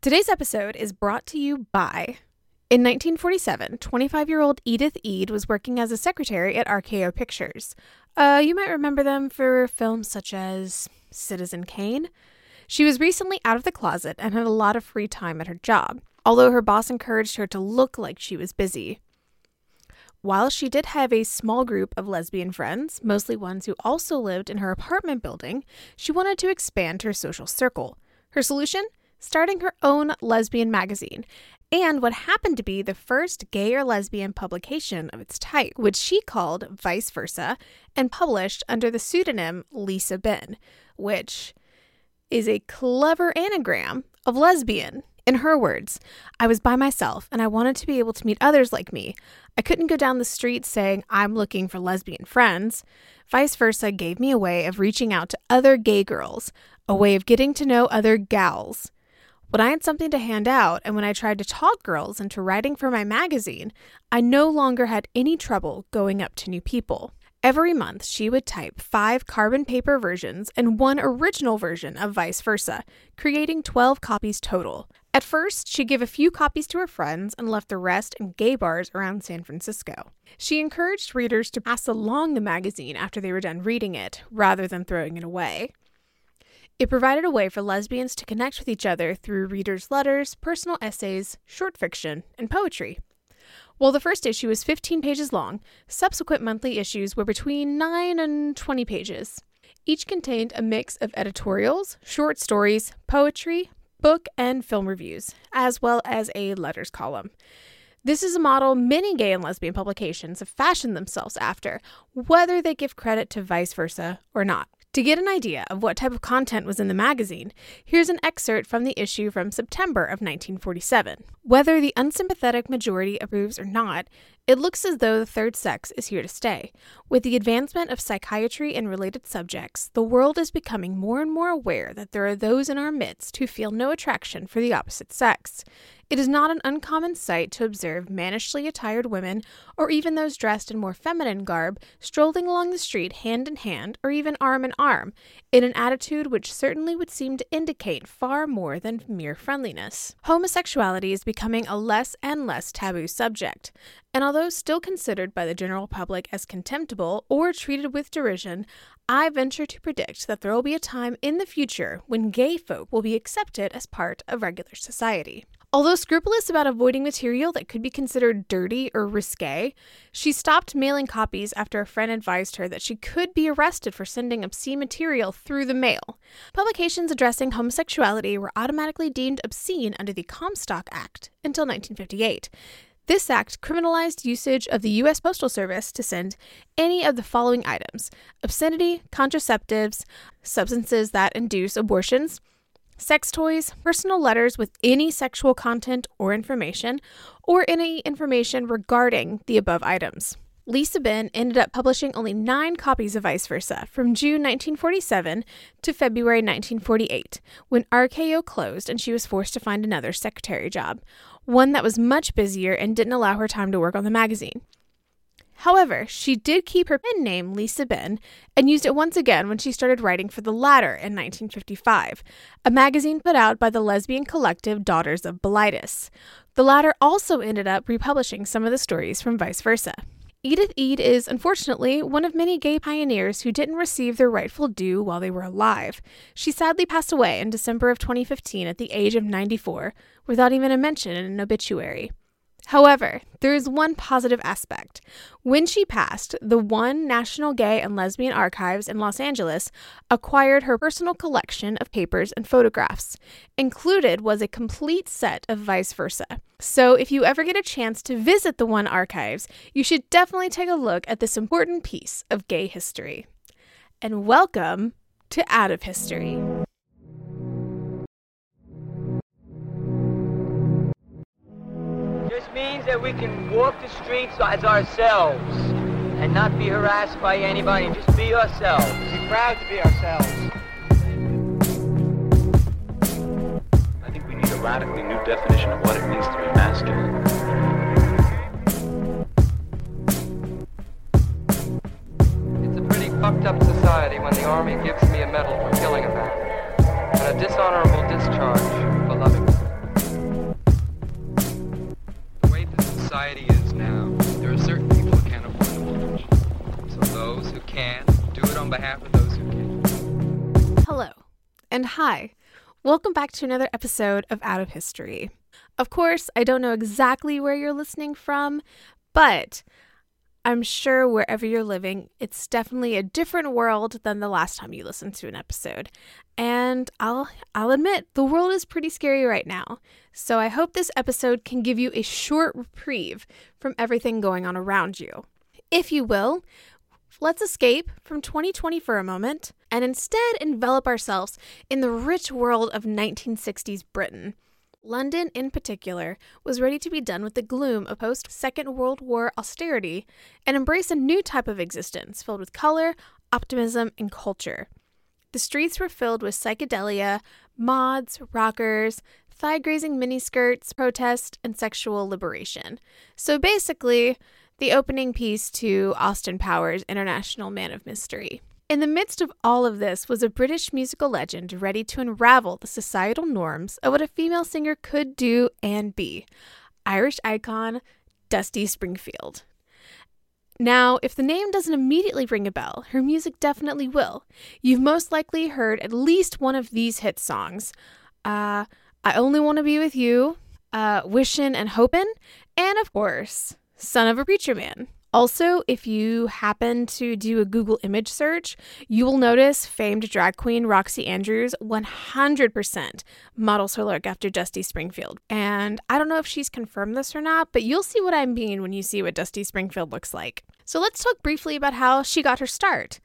Today's episode is brought to you by. In 1947, 25 year old Edith Eade was working as a secretary at RKO Pictures. Uh, you might remember them for films such as Citizen Kane. She was recently out of the closet and had a lot of free time at her job, although her boss encouraged her to look like she was busy. While she did have a small group of lesbian friends, mostly ones who also lived in her apartment building, she wanted to expand her social circle. Her solution? Starting her own lesbian magazine, and what happened to be the first gay or lesbian publication of its type, which she called Vice Versa and published under the pseudonym Lisa Ben, which is a clever anagram of lesbian. In her words, I was by myself and I wanted to be able to meet others like me. I couldn't go down the street saying, I'm looking for lesbian friends. Vice versa gave me a way of reaching out to other gay girls, a way of getting to know other gals. When I had something to hand out and when I tried to talk girls into writing for my magazine, I no longer had any trouble going up to new people. Every month, she would type five carbon paper versions and one original version of vice versa, creating 12 copies total. At first, she gave a few copies to her friends and left the rest in gay bars around San Francisco. She encouraged readers to pass along the magazine after they were done reading it, rather than throwing it away. It provided a way for lesbians to connect with each other through readers' letters, personal essays, short fiction, and poetry. While the first issue was 15 pages long, subsequent monthly issues were between 9 and 20 pages. Each contained a mix of editorials, short stories, poetry, book and film reviews, as well as a letters column. This is a model many gay and lesbian publications have fashioned themselves after, whether they give credit to vice versa or not. To get an idea of what type of content was in the magazine, here's an excerpt from the issue from September of 1947. Whether the unsympathetic majority approves or not, it looks as though the third sex is here to stay. With the advancement of psychiatry and related subjects, the world is becoming more and more aware that there are those in our midst who feel no attraction for the opposite sex. It is not an uncommon sight to observe mannishly attired women, or even those dressed in more feminine garb, strolling along the street hand in hand, or even arm in arm, in an attitude which certainly would seem to indicate far more than mere friendliness. Homosexuality is becoming a less and less taboo subject, and although still considered by the general public as contemptible or treated with derision, I venture to predict that there will be a time in the future when gay folk will be accepted as part of regular society. Although scrupulous about avoiding material that could be considered dirty or risque, she stopped mailing copies after a friend advised her that she could be arrested for sending obscene material through the mail. Publications addressing homosexuality were automatically deemed obscene under the Comstock Act until 1958. This act criminalized usage of the U.S. Postal Service to send any of the following items obscenity, contraceptives, substances that induce abortions, sex toys, personal letters with any sexual content or information, or any information regarding the above items. Lisa Ben ended up publishing only nine copies of Vice Versa from June 1947 to February 1948, when RKO closed and she was forced to find another secretary job, one that was much busier and didn't allow her time to work on the magazine. However, she did keep her pen name Lisa Ben, and used it once again when she started writing for The Ladder in 1955, a magazine put out by the lesbian collective Daughters of Bilitis. The Ladder also ended up republishing some of the stories from Vice Versa. Edith Eade is, unfortunately, one of many gay pioneers who didn't receive their rightful due while they were alive. She sadly passed away in December of 2015 at the age of 94, without even a mention in an obituary. However, there is one positive aspect. When she passed, the ONE National Gay and Lesbian Archives in Los Angeles acquired her personal collection of papers and photographs. Included was a complete set of vice versa. So, if you ever get a chance to visit the ONE Archives, you should definitely take a look at this important piece of gay history. And welcome to Out of History. Means that we can walk the streets as ourselves and not be harassed by anybody, just be ourselves. Be proud to be ourselves. I think we need a radically new definition of what it means to be masculine. It's a pretty fucked up society when the army gives me a medal And hi, welcome back to another episode of Out of History. Of course, I don't know exactly where you're listening from, but I'm sure wherever you're living, it's definitely a different world than the last time you listened to an episode. And I'll I'll admit, the world is pretty scary right now. So I hope this episode can give you a short reprieve from everything going on around you. If you will, let's escape from 2020 for a moment and instead envelop ourselves in the rich world of 1960s Britain. London, in particular, was ready to be done with the gloom of post Second World War austerity and embrace a new type of existence filled with color, optimism, and culture. The streets were filled with psychedelia, mods, rockers, thigh grazing miniskirts, protest, and sexual liberation. So basically, the opening piece to Austin Powers' International Man of Mystery. In the midst of all of this was a British musical legend ready to unravel the societal norms of what a female singer could do and be Irish icon Dusty Springfield. Now, if the name doesn't immediately ring a bell, her music definitely will. You've most likely heard at least one of these hit songs uh, I Only Want to Be With You, uh, Wishin' and Hopin', and of course, Son of a Preacher Man. Also, if you happen to do a Google image search, you will notice famed drag queen Roxxxy Andrews 100% models her look after Dusty Springfield. And I don't know if she's confirmed this or not, but you'll see what I mean when you see what Dusty Springfield looks like. So let's talk briefly about how she got her start.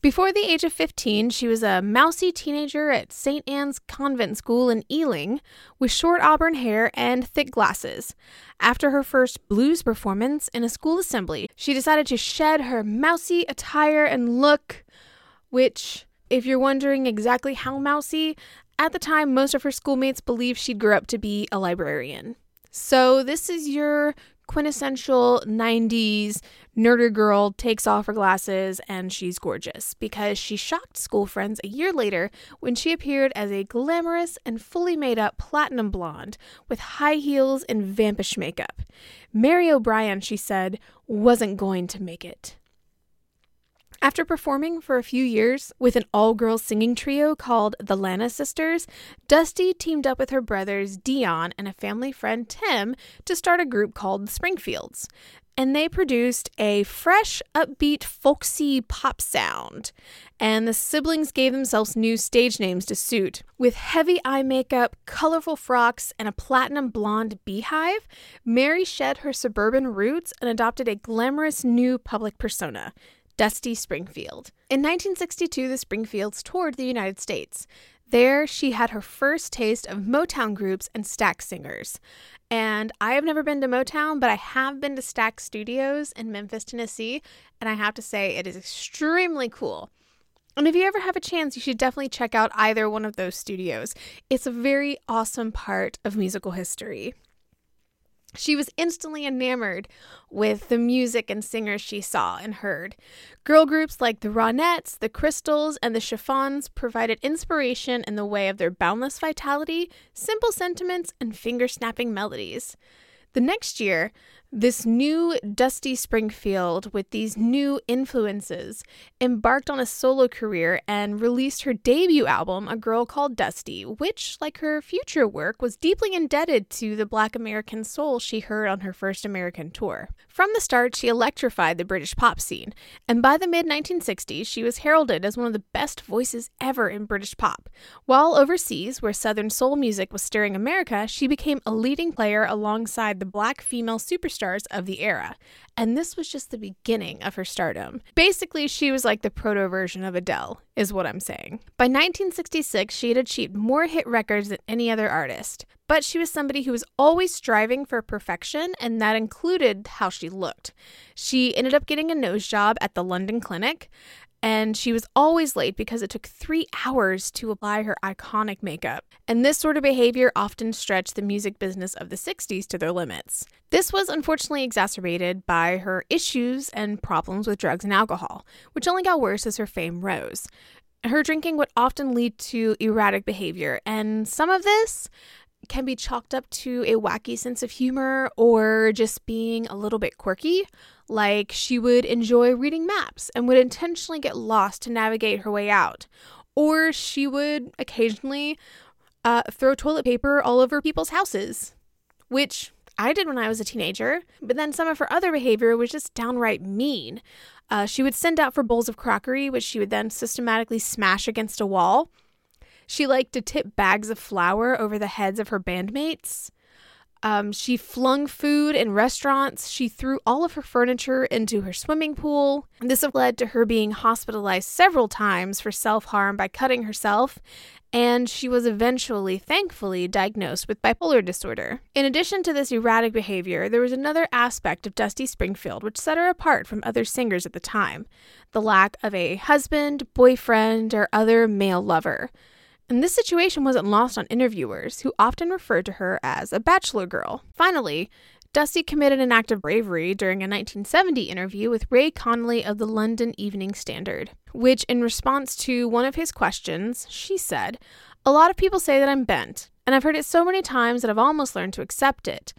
Before the age of 15, she was a mousy teenager at St. Anne's Convent School in Ealing with short auburn hair and thick glasses. After her first blues performance in a school assembly, she decided to shed her mousy attire and look, which, if you're wondering exactly how mousy, at the time most of her schoolmates believed she'd grow up to be a librarian. So, this is your quintessential 90s nerdy girl takes off her glasses and she's gorgeous because she shocked school friends a year later when she appeared as a glamorous and fully made up platinum blonde with high heels and vampish makeup. Mary O'Brien, she said, wasn't going to make it. After performing for a few years with an all girls singing trio called the Lana Sisters, Dusty teamed up with her brothers Dion and a family friend Tim to start a group called the Springfields. And they produced a fresh, upbeat, folksy pop sound. And the siblings gave themselves new stage names to suit. With heavy eye makeup, colorful frocks, and a platinum blonde beehive, Mary shed her suburban roots and adopted a glamorous new public persona. Dusty Springfield. In 1962, the Springfields toured the United States. There, she had her first taste of Motown groups and Stax singers. And I have never been to Motown, but I have been to Stax Studios in Memphis, Tennessee, and I have to say it is extremely cool. And if you ever have a chance, you should definitely check out either one of those studios. It's a very awesome part of musical history. She was instantly enamored with the music and singers she saw and heard. Girl groups like the Ronettes, the Crystals, and the Chiffons provided inspiration in the way of their boundless vitality, simple sentiments, and finger snapping melodies. The next year, this new Dusty Springfield, with these new influences, embarked on a solo career and released her debut album, A Girl Called Dusty, which, like her future work, was deeply indebted to the Black American soul she heard on her first American tour. From the start, she electrified the British pop scene, and by the mid 1960s, she was heralded as one of the best voices ever in British pop. While overseas, where Southern soul music was stirring America, she became a leading player alongside the black female superstars stars of the era. And this was just the beginning of her stardom. Basically, she was like the proto version of Adele, is what I'm saying. By 1966, she had achieved more hit records than any other artist. But she was somebody who was always striving for perfection, and that included how she looked. She ended up getting a nose job at the London Clinic, and she was always late because it took three hours to apply her iconic makeup. And this sort of behavior often stretched the music business of the 60s to their limits. This was unfortunately exacerbated by her issues and problems with drugs and alcohol, which only got worse as her fame rose. Her drinking would often lead to erratic behavior, and some of this can be chalked up to a wacky sense of humor or just being a little bit quirky. Like she would enjoy reading maps and would intentionally get lost to navigate her way out. or she would occasionally uh, throw toilet paper all over people's houses, which I did when I was a teenager. But then some of her other behavior was just downright mean. Uh, she would send out for bowls of crockery, which she would then systematically smash against a wall. She liked to tip bags of flour over the heads of her bandmates. Um, she flung food in restaurants. She threw all of her furniture into her swimming pool. This led to her being hospitalized several times for self harm by cutting herself, and she was eventually, thankfully, diagnosed with bipolar disorder. In addition to this erratic behavior, there was another aspect of Dusty Springfield which set her apart from other singers at the time the lack of a husband, boyfriend, or other male lover. And this situation wasn't lost on interviewers, who often referred to her as a bachelor girl. Finally, Dusty committed an act of bravery during a 1970 interview with Ray Connolly of the London Evening Standard, which, in response to one of his questions, she said, A lot of people say that I'm bent, and I've heard it so many times that I've almost learned to accept it.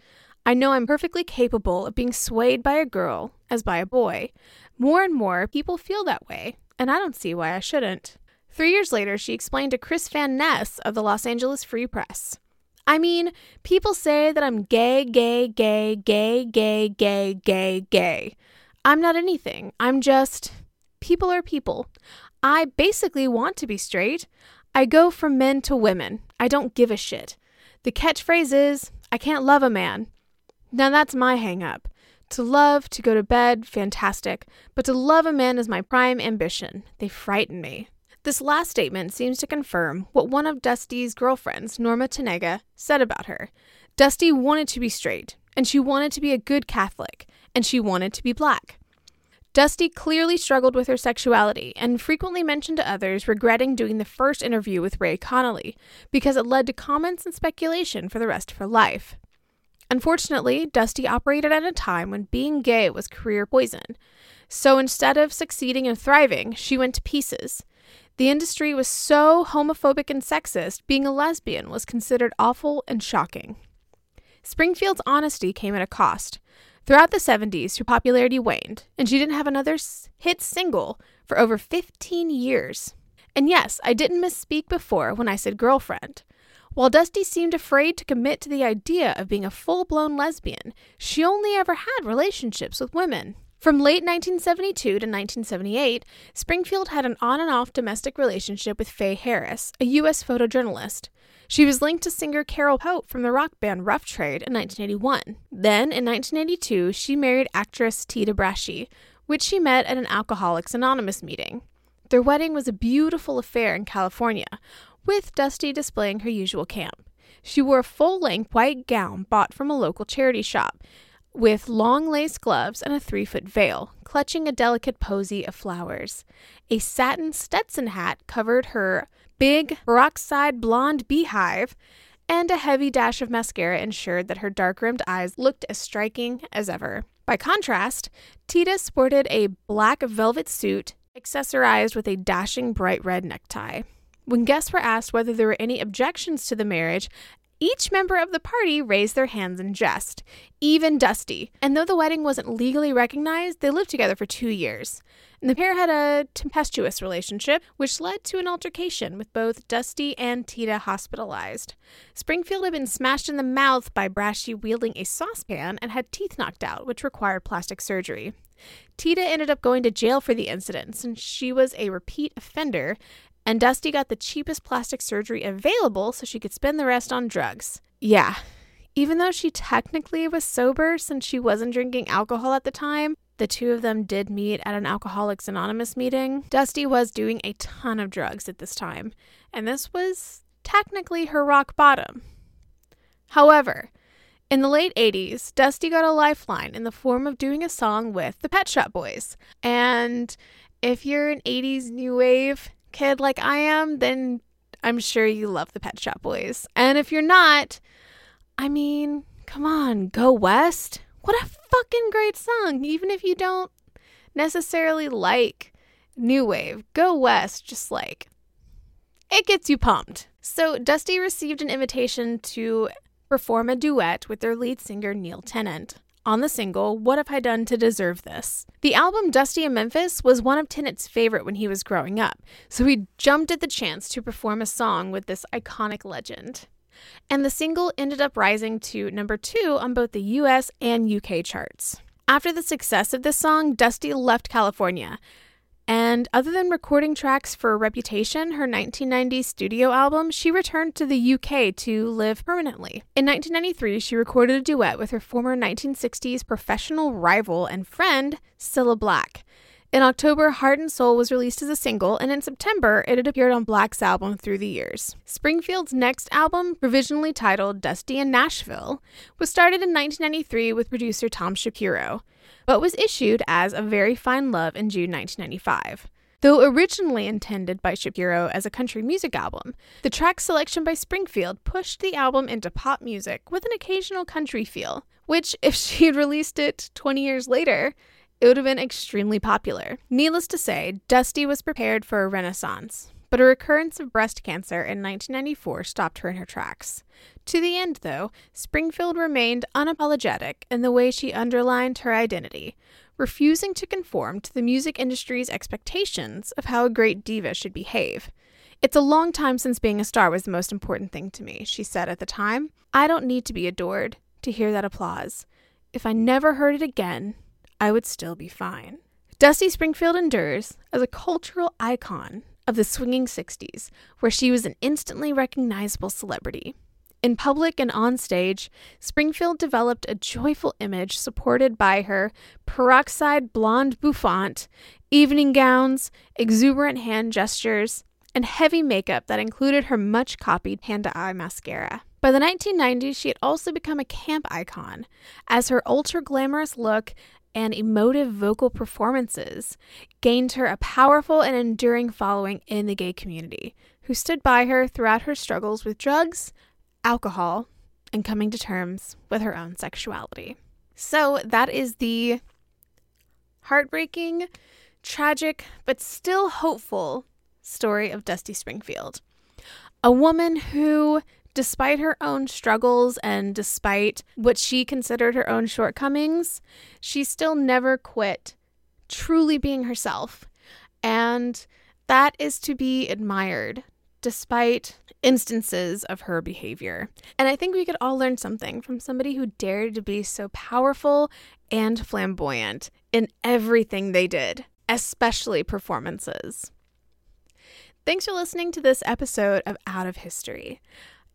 I know I'm perfectly capable of being swayed by a girl as by a boy. More and more people feel that way, and I don't see why I shouldn't. Three years later, she explained to Chris Van Ness of the Los Angeles Free Press. I mean, people say that I'm gay, gay, gay, gay, gay, gay, gay, gay. I'm not anything. I'm just. People are people. I basically want to be straight. I go from men to women. I don't give a shit. The catchphrase is, I can't love a man. Now that's my hang up. To love, to go to bed, fantastic. But to love a man is my prime ambition. They frighten me. This last statement seems to confirm what one of Dusty's girlfriends, Norma Tanega, said about her. Dusty wanted to be straight, and she wanted to be a good Catholic, and she wanted to be black. Dusty clearly struggled with her sexuality and frequently mentioned to others regretting doing the first interview with Ray Connolly because it led to comments and speculation for the rest of her life. Unfortunately, Dusty operated at a time when being gay was career poison. So instead of succeeding and thriving, she went to pieces. The industry was so homophobic and sexist, being a lesbian was considered awful and shocking. Springfield's honesty came at a cost. Throughout the 70s, her popularity waned, and she didn't have another hit single for over 15 years. And yes, I didn't misspeak before when I said girlfriend. While Dusty seemed afraid to commit to the idea of being a full blown lesbian, she only ever had relationships with women. From late 1972 to 1978, Springfield had an on and off domestic relationship with Faye Harris, a U.S. photojournalist. She was linked to singer Carole Pope from the rock band Rough Trade in 1981. Then, in 1982, she married actress Tita Braschi, which she met at an Alcoholics Anonymous meeting. Their wedding was a beautiful affair in California, with Dusty displaying her usual camp. She wore a full length white gown bought from a local charity shop with long lace gloves and a three foot veil, clutching a delicate posy of flowers. A satin Stetson hat covered her big, peroxide blonde beehive, and a heavy dash of mascara ensured that her dark rimmed eyes looked as striking as ever. By contrast, Tita sported a black velvet suit accessorized with a dashing bright red necktie. When guests were asked whether there were any objections to the marriage, each member of the party raised their hands in jest, even Dusty. And though the wedding wasn't legally recognized, they lived together for two years. And the pair had a tempestuous relationship, which led to an altercation with both Dusty and Tita hospitalized. Springfield had been smashed in the mouth by Braschi wielding a saucepan and had teeth knocked out, which required plastic surgery. Tita ended up going to jail for the incident since she was a repeat offender and Dusty got the cheapest plastic surgery available so she could spend the rest on drugs. Yeah, even though she technically was sober since she wasn't drinking alcohol at the time, the two of them did meet at an Alcoholics Anonymous meeting. Dusty was doing a ton of drugs at this time, and this was technically her rock bottom. However, in the late 80s, Dusty got a lifeline in the form of doing a song with the Pet Shop Boys. And if you're an 80s new wave, kid like I am, then I'm sure you love the Pet Shop Boys. And if you're not, I mean, come on, go west. What a fucking great song. Even if you don't necessarily like new wave, go west just like it gets you pumped. So Dusty received an invitation to perform a duet with their lead singer Neil Tennant. On the single What Have I Done to Deserve This? The album Dusty in Memphis was one of Tennant's favorite when he was growing up, so he jumped at the chance to perform a song with this iconic legend. And the single ended up rising to number two on both the US and UK charts. After the success of this song, Dusty left California and other than recording tracks for Reputation, her 1990 studio album, she returned to the UK to live permanently. In 1993, she recorded a duet with her former 1960s professional rival and friend, Cilla Black. In October, Heart and Soul was released as a single, and in September, it had appeared on Black's album Through the Years. Springfield's next album, provisionally titled Dusty in Nashville, was started in 1993 with producer Tom Shapiro but was issued as A Very Fine Love in June 1995. Though originally intended by Shapiro as a country music album, the track selection by Springfield pushed the album into pop music with an occasional country feel, which, if she had released it 20 years later, it would have been extremely popular. Needless to say, Dusty was prepared for a renaissance, but a recurrence of breast cancer in 1994 stopped her in her tracks. To the end, though, Springfield remained unapologetic in the way she underlined her identity, refusing to conform to the music industry's expectations of how a great diva should behave. It's a long time since being a star was the most important thing to me, she said at the time. I don't need to be adored to hear that applause. If I never heard it again, I would still be fine. Dusty Springfield endures as a cultural icon of the swinging 60s, where she was an instantly recognizable celebrity. In public and on stage, Springfield developed a joyful image supported by her peroxide blonde bouffant, evening gowns, exuberant hand gestures, and heavy makeup that included her much copied panda eye mascara. By the 1990s, she had also become a camp icon, as her ultra glamorous look and emotive vocal performances gained her a powerful and enduring following in the gay community, who stood by her throughout her struggles with drugs, alcohol, and coming to terms with her own sexuality. So that is the heartbreaking, tragic, but still hopeful story of Dusty Springfield. A woman who, despite her own struggles and despite what she considered her own shortcomings, she still never quit truly being herself. And that is to be admired despite instances of her behavior. And I think we could all learn something from somebody who dared to be so powerful and flamboyant in everything they did, especially performances. Thanks for listening to this episode of Out of History.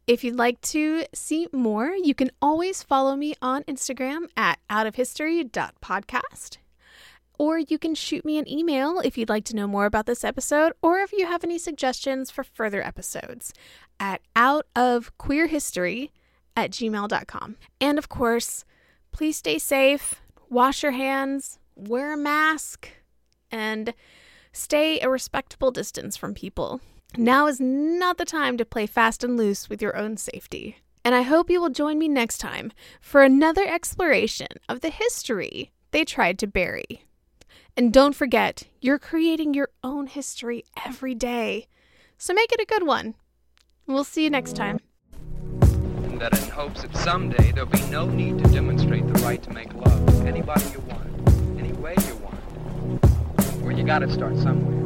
If you'd like to see more, you can always follow me on Instagram at outofhistory.podcast. Or you can shoot me an email if you'd like to know more about this episode, or if you have any suggestions for further episodes at outofqueerhistory at gmail.com. And of course, please stay safe, wash your hands, wear a mask, and stay a respectable distance from people. Now is not the time to play fast and loose with your own safety. And I hope you will join me next time for another exploration of the history they tried to bury. And don't forget, you're creating your own history every day. So make it a good one. We'll see you next time. That in hopes that someday there'll be no need to demonstrate the right to make love to anybody you want, any way you want. Or you gotta start somewhere.